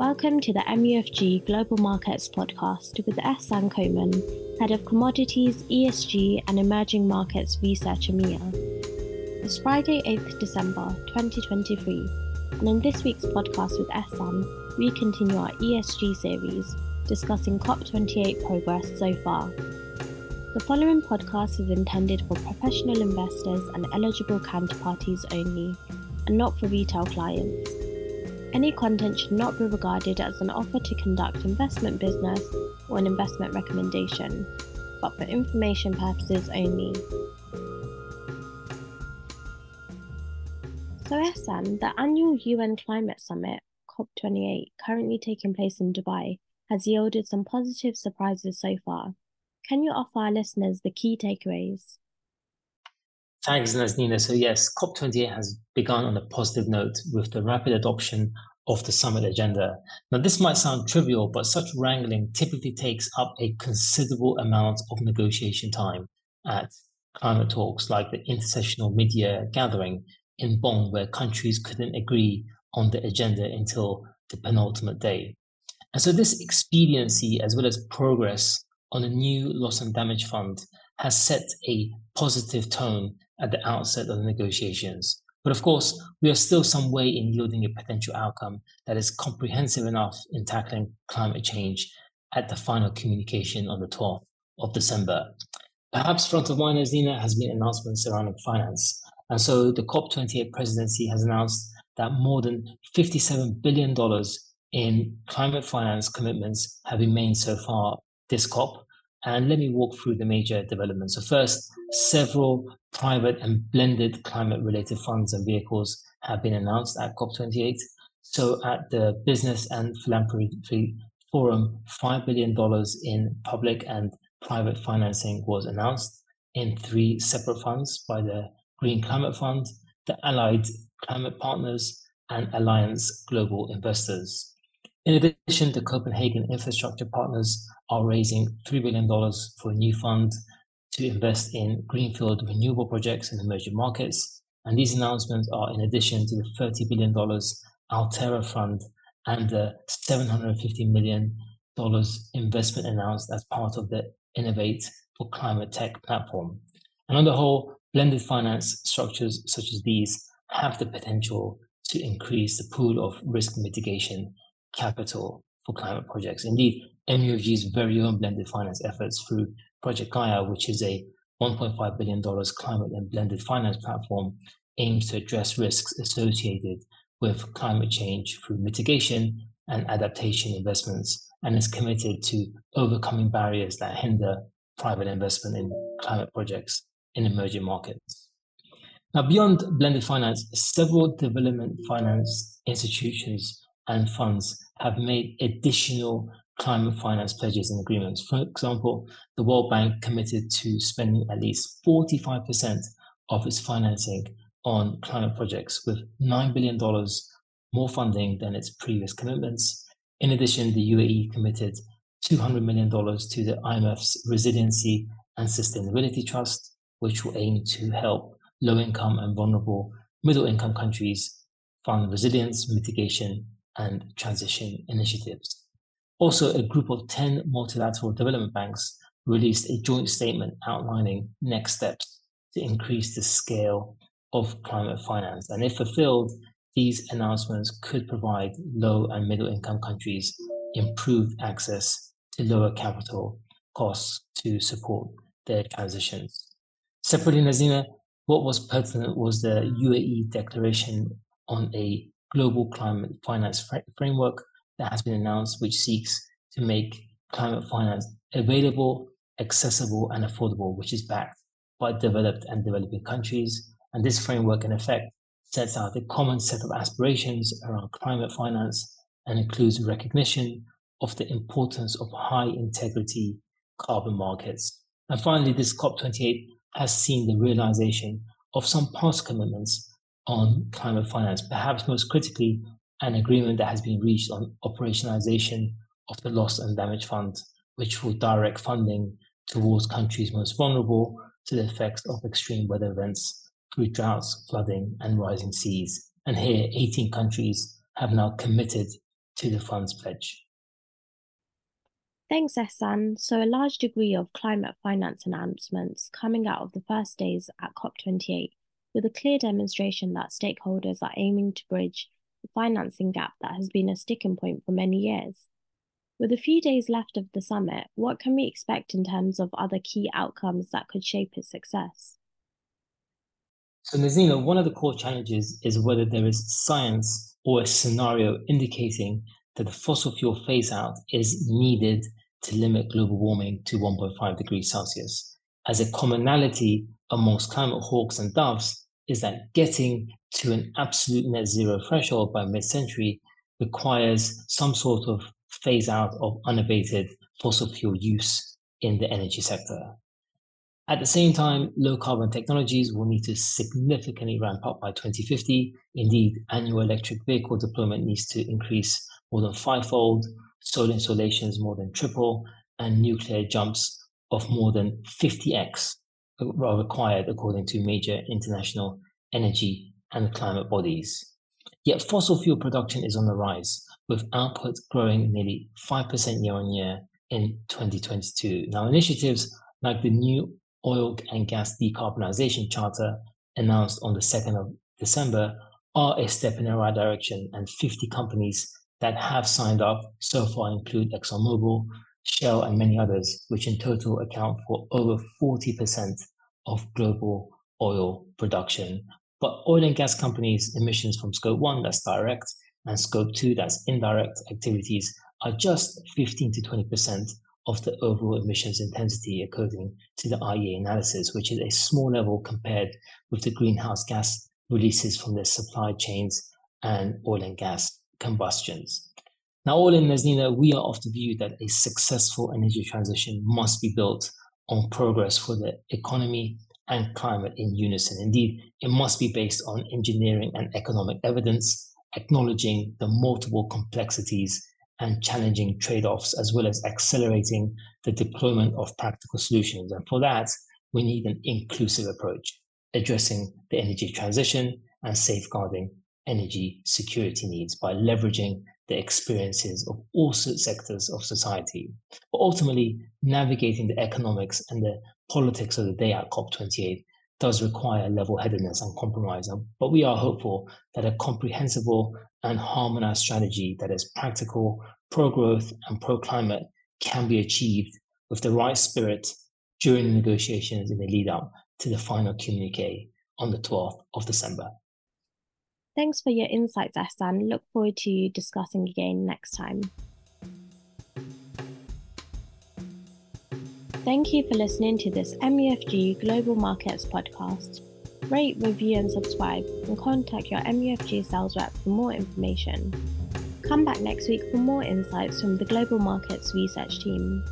Welcome to the MUFG Global Markets podcast with Ehsan Khoman, Head of Commodities, ESG and Emerging Markets Research EMEA. It's Friday, 8th December 2023, and in this week's podcast with Ehsan, we continue our ESG series discussing COP28 progress so far. The following podcast is intended for professional investors and eligible counterparties only, and not for retail clients. Any content should not be regarded as an offer to conduct investment business or an investment recommendation, but for information purposes only. So, Ehsan, the annual UN Climate Summit, COP28, currently taking place in Dubai, has yielded some positive surprises so far. Can you offer our listeners the key takeaways? Thanks, Naznina. So yes, COP28 has begun on a positive note with the rapid adoption of the summit agenda. Now, this might sound trivial, but such wrangling typically takes up a considerable amount of negotiation time at climate talks like the intersessional mid-year gathering in Bonn, where countries couldn't agree on the agenda until the penultimate day. And so this expediency, as well as progress on a new loss and damage fund, has set a positive tone at the outset of the negotiations. But of course, we are still some way in yielding a potential outcome that is comprehensive enough in tackling climate change at the final communication on the 12th of December. Perhaps front of mind, as Nina, has been announcements surrounding finance. And so the COP28 presidency has announced that more than $57 billion in climate finance commitments have been made so far this COP, and let me walk through the major developments. So, first, several private and blended climate related funds and vehicles have been announced at COP28. So, at the Business and Philanthropy Forum, $5 billion in public and private financing was announced in three separate funds by the Green Climate Fund, the Allied Climate Partners, and Allianz Global Investors. In addition, the Copenhagen Infrastructure Partners are raising $3 billion for a new fund to invest in greenfield renewable projects in emerging markets. And these announcements are in addition to the $30 billion Alterra Fund and the $750 million investment announced as part of the Innovate for Climate Tech platform. And on the whole, blended finance structures such as these have the potential to increase the pool of risk mitigation capital for climate projects. Indeed, MUFG's very own blended finance efforts through Project Gaia, which is a $1.5 billion climate and blended finance platform, aims to address risks associated with climate change through mitigation and adaptation investments, and is committed to overcoming barriers that hinder private investment in climate projects in emerging markets. Now, beyond blended finance, several development finance institutions and funds have made additional climate finance pledges and agreements. For example, the World Bank committed to spending at least 45% of its financing on climate projects with $9 billion more funding than its previous commitments. In addition, the UAE committed $200 million to the IMF's Resiliency and Sustainability Trust, which will aim to help low income and vulnerable middle income countries fund resilience, mitigation, and transition initiatives. Also, a group of 10 multilateral development banks released a joint statement outlining next steps to increase the scale of climate finance. And if fulfilled, these announcements could provide low and middle income countries improved access to lower capital costs to support their transitions. Separately, Nazina, what was pertinent was the UAE declaration on a global climate finance framework that has been announced, which seeks to make climate finance available, accessible, and affordable, which is backed by developed and developing countries. And this framework, in effect, sets out a common set of aspirations around climate finance and includes recognition of the importance of high integrity carbon markets. And finally, this COP28 has seen the realization of some past commitments on climate finance, perhaps most critically, an agreement that has been reached on operationalization of the loss and damage fund, which will direct funding towards countries most vulnerable to the effects of extreme weather events through droughts, flooding, and rising seas. And here, 18 countries have now committed to the fund's pledge. Thanks, Ehsan. So, a large degree of climate finance announcements coming out of the first days at COP28, with a clear demonstration that stakeholders are aiming to bridge the financing gap that has been a sticking point for many years. With a few days left of the summit, what can we expect in terms of other key outcomes that could shape its success? So, Nazina, one of the core challenges is whether there is science or a scenario indicating that the fossil fuel phase out is needed to limit global warming to 1.5 degrees Celsius. As a commonality amongst climate hawks and doves is that getting to an absolute net zero threshold by mid century requires some sort of phase out of unabated fossil fuel use in the energy sector. At the same time, low carbon technologies will need to significantly ramp up by 2050. Indeed, annual electric vehicle deployment needs to increase more than fivefold, solar installations more than triple, and nuclear jumps of more than 50x are required according to major international energy and climate bodies. Yet fossil fuel production is on the rise, with output growing nearly 5% year on year in 2022. Now, initiatives like the new Oil and Gas Decarbonization Charter announced on the 2nd of December are a step in the right direction, and 50 companies that have signed up so far include ExxonMobil, Shell, and many others, which in total account for over 40% of global oil production. But oil and gas companies' emissions from scope one, that's direct, and scope two, that's indirect activities, are just 15 to 20% of the overall emissions intensity according to the IEA analysis, which is a small level compared with the greenhouse gas releases from their supply chains and oil and gas combustions. Now, all in Nazina, we are of the view that a successful energy transition must be built on progress for the economy and climate in unison. Indeed, it must be based on engineering and economic evidence, acknowledging the multiple complexities and challenging trade offs, as well as accelerating the deployment of practical solutions. And for that, we need an inclusive approach, addressing the energy transition and safeguarding energy security needs by leveraging the experiences of all sectors of society, but ultimately navigating the economics and the politics of the day at COP28 does require level headedness and compromise. But we are hopeful that a comprehensible and harmonized strategy that is practical, pro growth, and pro climate can be achieved with the right spirit during the negotiations in the lead up to the final communique on the 12th of December. Thanks for your insights, Ehsan. Look forward to discussing again next time. Thank you for listening to this MUFG Global Markets podcast. Rate, review, and subscribe, and contact your MUFG sales rep for more information. Come back next week for more insights from the Global Markets Research team.